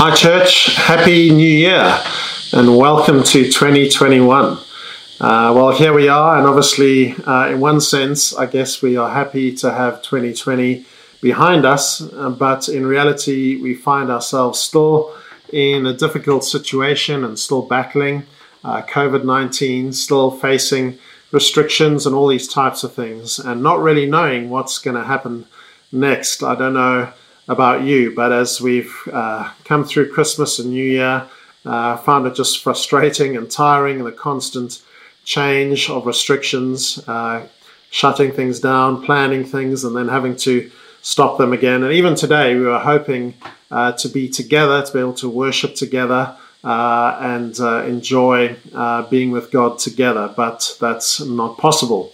Hi, church. Happy New Year and welcome to 2021. Uh, well, here we are, and obviously, uh, in one sense, I guess we are happy to have 2020 behind us, uh, but in reality, we find ourselves still in a difficult situation and still battling uh, COVID 19, still facing restrictions and all these types of things, and not really knowing what's going to happen next. I don't know about you, but as we've uh, come through Christmas and New Year, uh, found it just frustrating and tiring, the constant change of restrictions, uh, shutting things down, planning things, and then having to stop them again. And even today, we were hoping uh, to be together, to be able to worship together. Uh, and uh, enjoy being with God together, but that's not possible.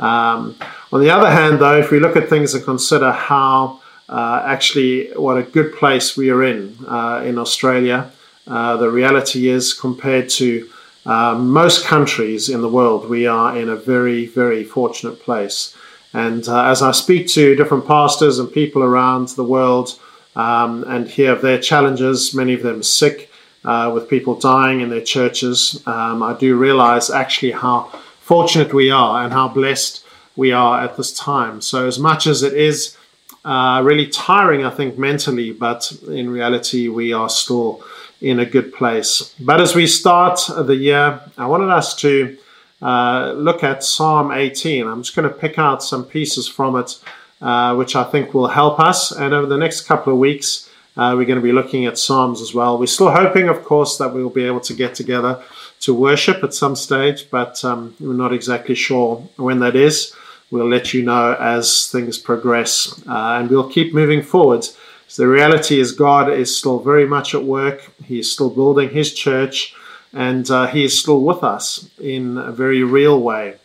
Um, on the other hand, though, if we look at things and consider how uh, actually what a good place we are in uh, in Australia. Uh, the reality is, compared to uh, most countries in the world, we are in a very, very fortunate place. And uh, as I speak to different pastors and people around the world um, and hear of their challenges, many of them sick, uh, with people dying in their churches, um, I do realize actually how fortunate we are and how blessed we are at this time. So, as much as it is uh, really tiring, I think, mentally, but in reality, we are still in a good place. But as we start the year, I wanted us to uh, look at Psalm 18. I'm just going to pick out some pieces from it, uh, which I think will help us. And over the next couple of weeks, uh, we're going to be looking at Psalms as well. We're still hoping, of course, that we'll be able to get together to worship at some stage, but um, we're not exactly sure when that is. We'll let you know as things progress uh, and we'll keep moving forward. So the reality is, God is still very much at work. He is still building His church and uh, He is still with us in a very real way.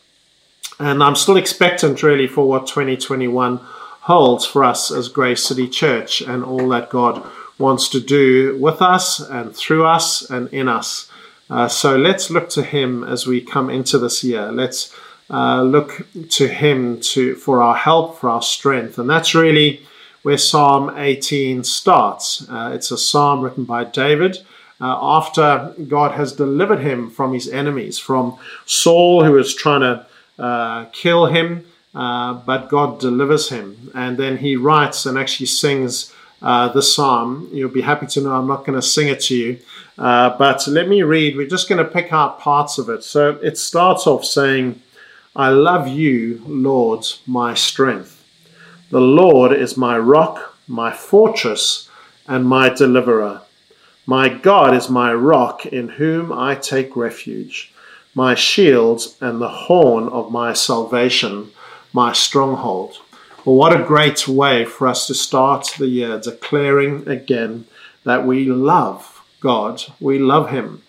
And I'm still expectant, really, for what 2021 holds for us as Grace City Church and all that God wants to do with us and through us and in us. Uh, so let's look to Him as we come into this year. Let's uh, look to Him to for our help, for our strength, and that's really where Psalm 18 starts. Uh, it's a psalm written by David. Uh, after God has delivered him from his enemies, from Saul, who is trying to uh, kill him, uh, but God delivers him. And then he writes and actually sings uh, the psalm. You'll be happy to know I'm not going to sing it to you, uh, but let me read. We're just going to pick out parts of it. So it starts off saying, I love you, Lord, my strength. The Lord is my rock, my fortress, and my deliverer. My God is my rock in whom I take refuge, my shield and the horn of my salvation, my stronghold. Well, what a great way for us to start the year declaring again that we love God, we love Him.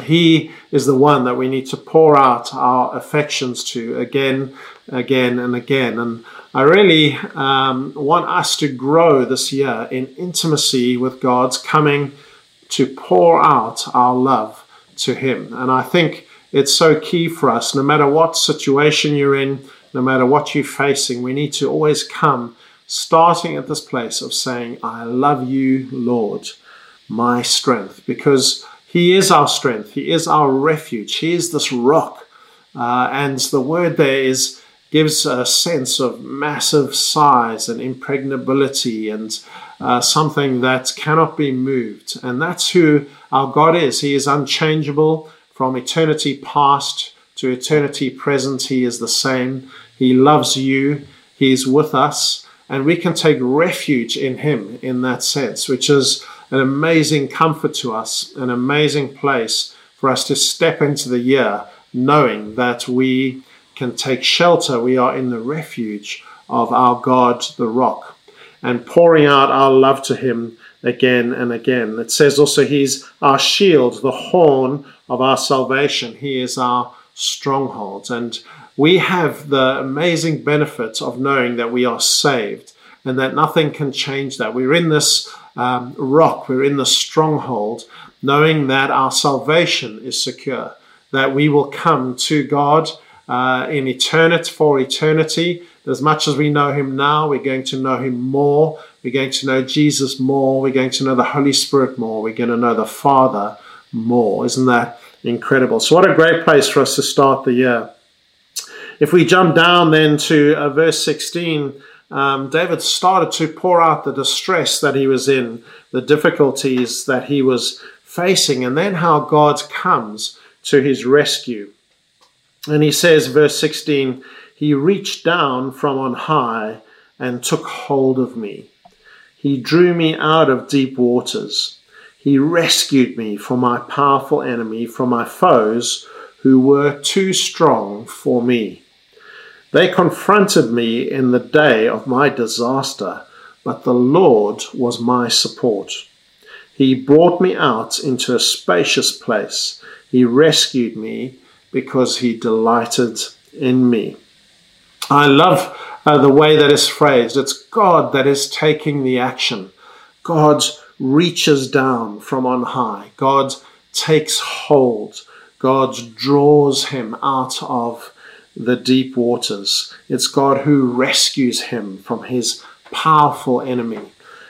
He is the one that we need to pour out our affections to again, again, and again. And I really um, want us to grow this year in intimacy with God's coming to pour out our love to Him. And I think it's so key for us, no matter what situation you're in, no matter what you're facing, we need to always come starting at this place of saying, I love you, Lord, my strength. Because he is our strength. He is our refuge. He is this rock. Uh, and the word there is gives a sense of massive size and impregnability and uh, something that cannot be moved. And that's who our God is. He is unchangeable from eternity past to eternity present. He is the same. He loves you. He is with us. And we can take refuge in Him in that sense, which is an amazing comfort to us, an amazing place for us to step into the year knowing that we can take shelter. We are in the refuge of our God, the rock, and pouring out our love to Him again and again. It says also He's our shield, the horn of our salvation. He is our stronghold. And we have the amazing benefit of knowing that we are saved and that nothing can change that. We're in this um, rock, we're in the stronghold, knowing that our salvation is secure, that we will come to God uh, in eternity for eternity, As much as we know him now, we're going to know him more. We're going to know Jesus more. We're going to know the Holy Spirit more. We're going to know the Father more. Isn't that incredible? So, what a great place for us to start the year. If we jump down then to uh, verse 16, um, David started to pour out the distress that he was in, the difficulties that he was facing, and then how God comes to his rescue. And he says, verse 16, He reached down from on high and took hold of me. He drew me out of deep waters. He rescued me from my powerful enemy, from my foes who were too strong for me. They confronted me in the day of my disaster, but the Lord was my support. He brought me out into a spacious place. He rescued me because he delighted in me. I love uh, the way that is phrased. It's God that is taking the action. God reaches down from on high. God takes hold. God draws him out of the deep waters. It's God who rescues him from his powerful enemy.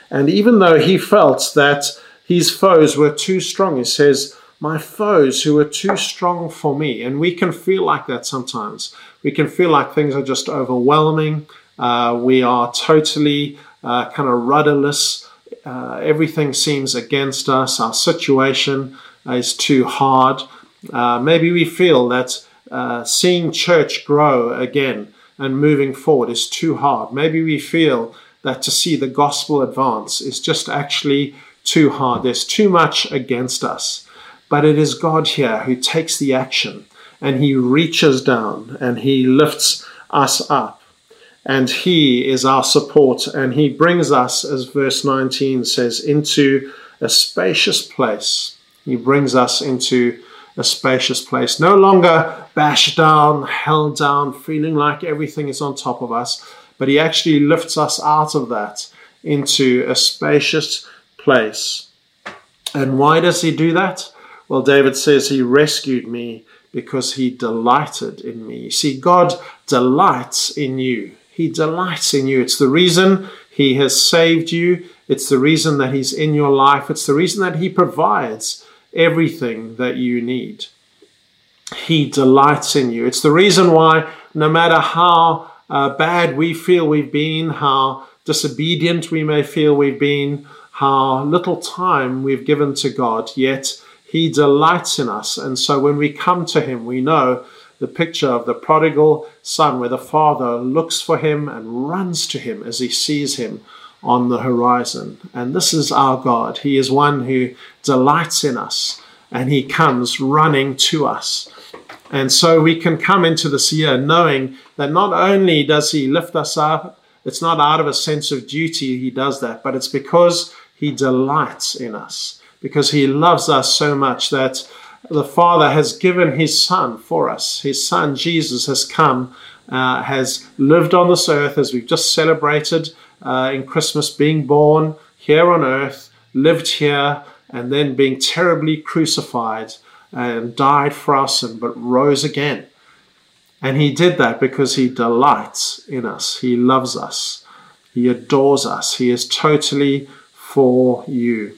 And even though he felt that his foes were too strong, he says, My foes who are too strong for me. And we can feel like that sometimes. We can feel like things are just overwhelming. Uh, we are totally uh, kind of rudderless. Uh, everything seems against us. Our situation is too hard. Uh, maybe we feel that uh, seeing church grow again and moving forward is too hard. Maybe we feel that to see the gospel advance is just actually too hard. There's too much against us. But it is God here who takes the action and he reaches down and he lifts us up. And he is our support and he brings us, as verse 19 says, into a spacious place. He brings us into a spacious place, no longer bashed down, held down, feeling like everything is on top of us, but He actually lifts us out of that into a spacious place. And why does He do that? Well, David says He rescued me because He delighted in me. You see, God delights in you. He delights in you. It's the reason He has saved you. It's the reason that He's in your life. It's the reason that He provides everything that you need. He delights in you. It's the reason why, no matter how uh, bad we feel we've been, how disobedient we may feel we've been, how little time we've given to God, yet He delights in us. And so when we come to Him, we know the picture of the prodigal son, where the father looks for him and runs to him as he sees him on the horizon. And this is our God. He is one who delights in us and he comes running to us. And so we can come into this year knowing that not only does he lift us up, it's not out of a sense of duty he does that, but it's because he delights in us, because he loves us so much that the Father has given his Son for us. His Son, Jesus, has come, uh, has lived on this earth as we've just celebrated uh, in Christmas, being born here on earth, lived here, and then being terribly crucified and died for us, and but rose again. And he did that because he delights in us. He loves us. He adores us. He is totally for you.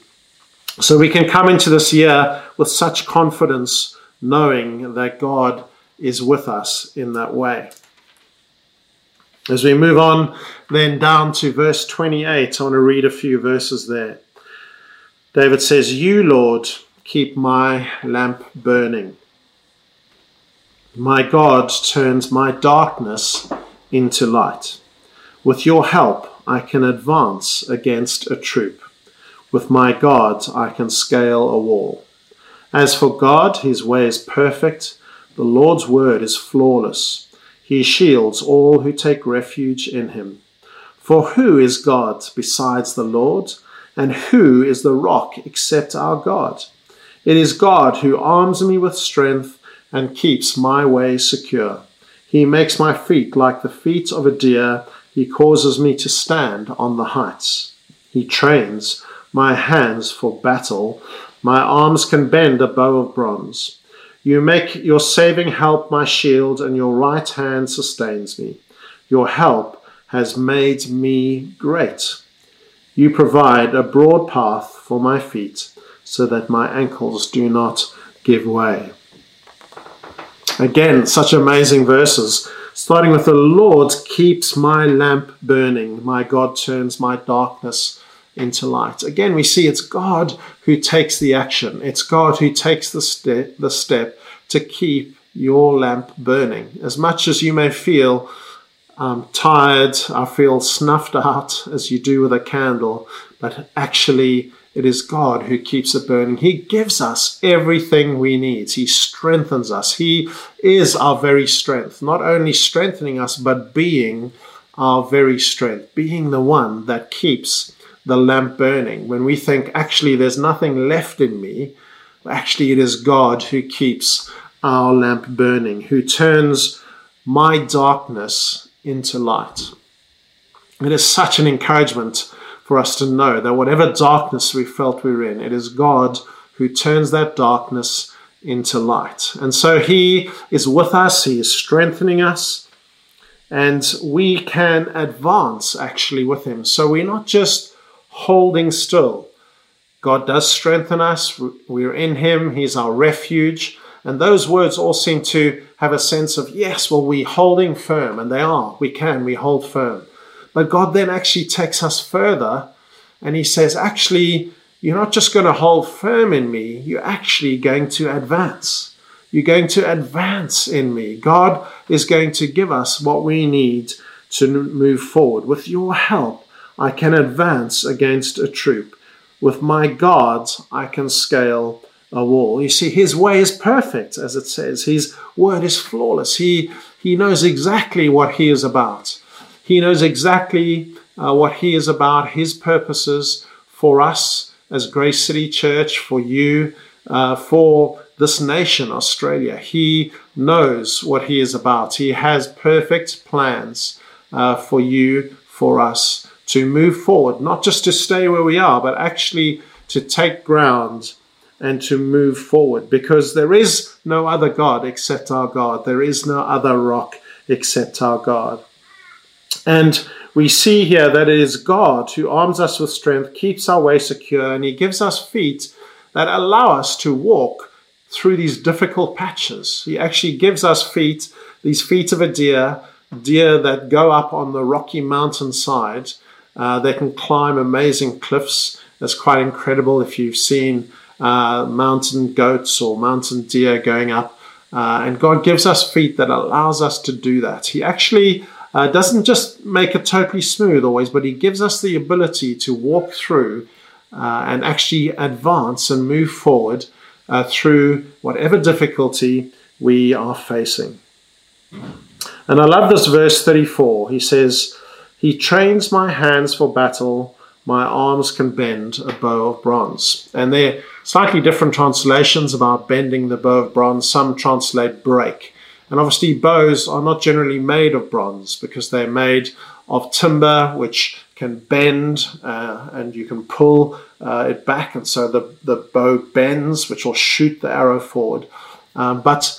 So we can come into this year with such confidence, knowing that God is with us in that way. As we move on then down to verse 28, I want to read a few verses there. David says, You, Lord, keep my lamp burning. My God turns my darkness into light. With your help, I can advance against a troop. With my God, I can scale a wall. As for God, his way is perfect. The Lord's word is flawless. He shields all who take refuge in him. For who is God besides the Lord? And who is the rock except our God? It is God who arms me with strength and keeps my way secure. He makes my feet like the feet of a deer. He causes me to stand on the heights. He trains my hands for battle. My arms can bend a bow of bronze. You make your saving help my shield, and your right hand sustains me. Your help has made me great. You provide a broad path for my feet so that my ankles do not give way. Again, such amazing verses. Starting with the Lord keeps my lamp burning. My God turns my darkness into light. Again, we see it's God who takes the action. It's God who takes the step, the step to keep your lamp burning. As much as you may feel um, tired, I feel snuffed out as you do with a candle, but actually it is God who keeps it burning. He gives us everything we need. He strengthens us. He is our very strength, not only strengthening us, but being our very strength, being the one that keeps the lamp burning. When we think, actually, there's nothing left in me, actually, it is God who keeps our lamp burning, who turns my darkness into light. It is such an encouragement for us to know that whatever darkness we felt we were in, it is God who turns that darkness into light. And so He is with us, He is strengthening us, and we can advance actually with Him. So we're not just holding still. God does strengthen us, we're in Him, He's our refuge. And those words all seem to have a sense of, yes, well, we're holding firm, and they are. We can, we hold firm. But God then actually takes us further and He says, actually, you're not just going to hold firm in me, you're actually going to advance. You're going to advance in me. God is going to give us what we need to move forward. With your help, I can advance against a troop. With my God, I can scale a wall. You see, his way is perfect, as it says. His word is flawless. He, he knows exactly what he is about. He knows exactly uh, what He is about, His purposes for us as Grace City Church, for you, uh, for this nation, Australia. He knows what He is about. He has perfect plans uh, for you, for us to move forward, not just to stay where we are, but actually to take ground and to move forward because there is no other God except our God. There is no other rock except our God. And we see here that it is God who arms us with strength, keeps our way secure, and He gives us feet that allow us to walk through these difficult patches. He actually gives us feet, these feet of a deer, deer that go up on the rocky mountainside. Uh, they can climb amazing cliffs. It's quite incredible if you've seen uh, mountain goats or mountain deer going up. Uh, and God gives us feet that allows us to do that. He actually uh, doesn't just make it totally smooth always, but he gives us the ability to walk through uh, and actually advance and move forward uh, through whatever difficulty we are facing. And I love this verse 34. He says, He trains my hands for battle, my arms can bend a bow of bronze. And they're slightly different translations about bending the bow of bronze. Some translate break. And obviously, bows are not generally made of bronze because they're made of timber, which can bend uh, and you can pull uh, it back. And so the, the bow bends, which will shoot the arrow forward. Um, but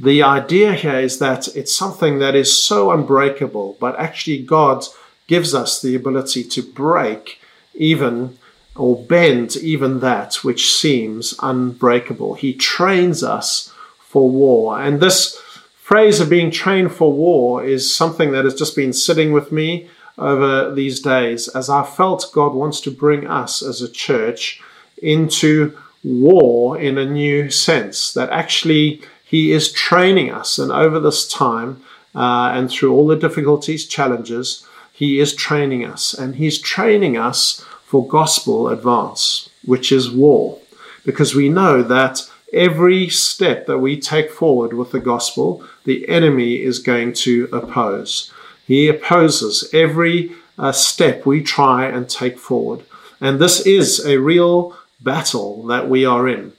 the idea here is that it's something that is so unbreakable, but actually, God gives us the ability to break even or bend even that which seems unbreakable. He trains us for war. And this phrase of being trained for war is something that has just been sitting with me over these days as I felt God wants to bring us as a church into war in a new sense. That actually He is training us, and over this time uh, and through all the difficulties, challenges, He is training us, and He's training us for gospel advance, which is war, because we know that every step that we take forward with the gospel, the enemy is going to oppose. He opposes every uh, step we try and take forward. And this is a real battle that we are in.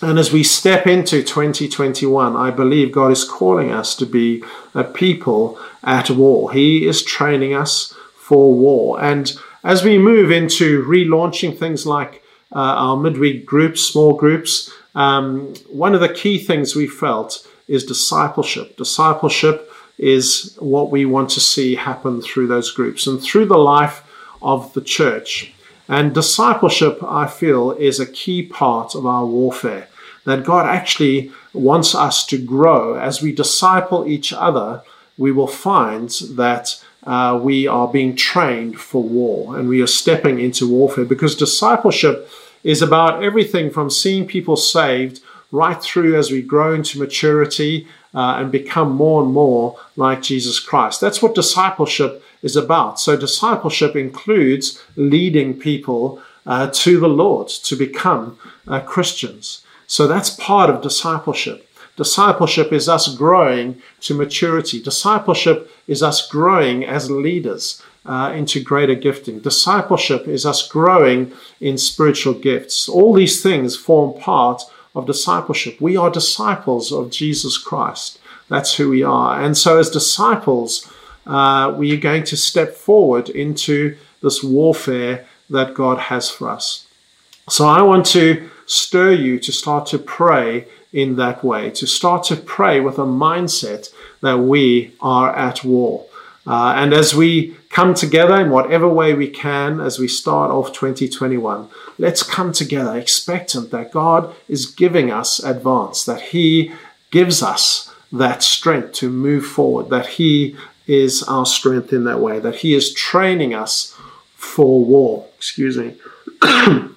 And as we step into 2021, I believe God is calling us to be a people at war. He is training us for war. And as we move into relaunching things like uh, our midweek groups, small groups, um, one of the key things we felt is discipleship. Discipleship is what we want to see happen through those groups and through the life of the church. And discipleship, I feel, is a key part of our warfare. That God actually wants us to grow. As we disciple each other, we will find that uh, we are being trained for war and we are stepping into warfare because discipleship is about everything from seeing people saved right through as we grow into maturity uh, and become more and more like Jesus Christ. That's what discipleship is about. So, discipleship includes leading people uh, to the Lord to become uh, Christians. So, that's part of discipleship. Discipleship is us growing to maturity. Discipleship is us growing as leaders uh, into greater gifting. Discipleship is us growing in spiritual gifts. All these things form part of discipleship. We are disciples of Jesus Christ. That's who we are. And so, as disciples, uh, we are going to step forward into this warfare that God has for us. So, I want to stir you to start to pray in that way, to start to pray with a mindset that we are at war. Uh, and as we come together in whatever way we can as we start off 2021, let's come together expectant that God is giving us advance, that He gives us that strength to move forward, that He is our strength in that way, that He is training us for war. Excuse me.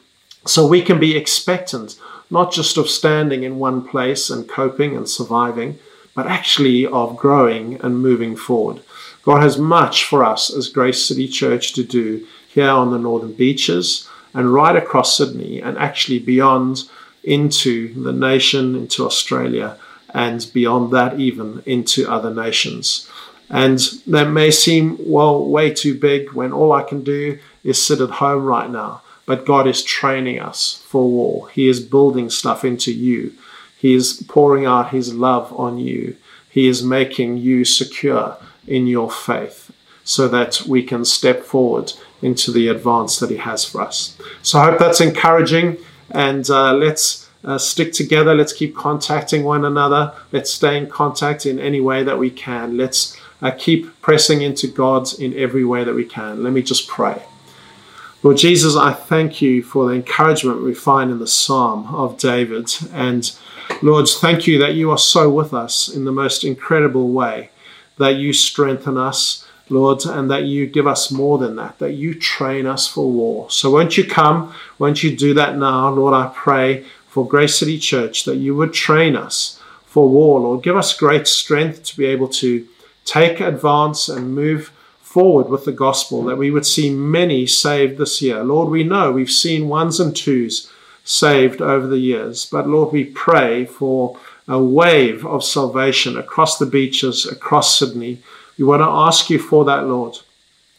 so we can be expectant, not just of standing in one place and coping and surviving, but actually of growing and moving forward. God has much for us as Grace City Church to do here on the Northern Beaches and right across Sydney and actually beyond into the nation, into Australia, and beyond that, even into other nations. And that may seem, well, way too big when all I can do is sit at home right now. But God is training us for war. He is building stuff into you. He is pouring out His love on you. He is making you secure in your faith so that we can step forward into the advance that He has for us. So I hope that's encouraging and uh, let's uh, stick together. Let's keep contacting one another. Let's stay in contact in any way that we can. Let's uh, keep pressing into God in every way that we can. Let me just pray. Lord Jesus, I thank you for the encouragement we find in the Psalm of David. And Lord, thank you that you are so with us in the most incredible way, that you strengthen us, Lord, and that you give us more than that, that you train us for war. So won't you come? Won't you do that now? Lord, I pray for Grace City Church that you would train us for war, Lord. Give us great strength to be able to take advance and move forward with the gospel, that we would see many saved this year. Lord, we know we've seen ones and twos saved over the years, but Lord, we pray for a wave of salvation across the beaches, across Sydney. We want to ask you for that, Lord.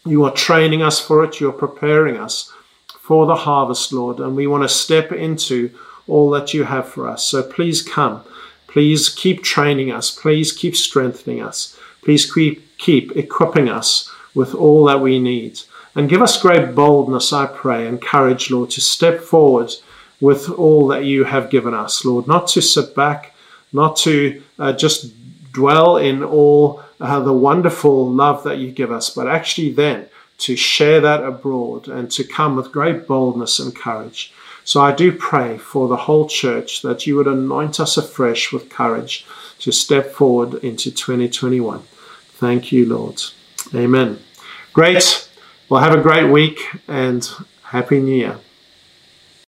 You are training us for it, you're preparing us for the harvest, Lord, and we want to step into all that you have for us. So please come. Please keep training us. Please keep strengthening us. Please keep, keep equipping us with all that we need. And give us great boldness, I pray, and courage, Lord, to step forward with all that you have given us, Lord, not to sit back, not to uh, just dwell in all uh, the wonderful love that you give us, but actually then to share that abroad and to come with great boldness and courage. So I do pray for the whole church that you would anoint us afresh with courage to step forward into 2021. Thank you, Lord. Amen. Great. Well, have a great week and Happy New Year.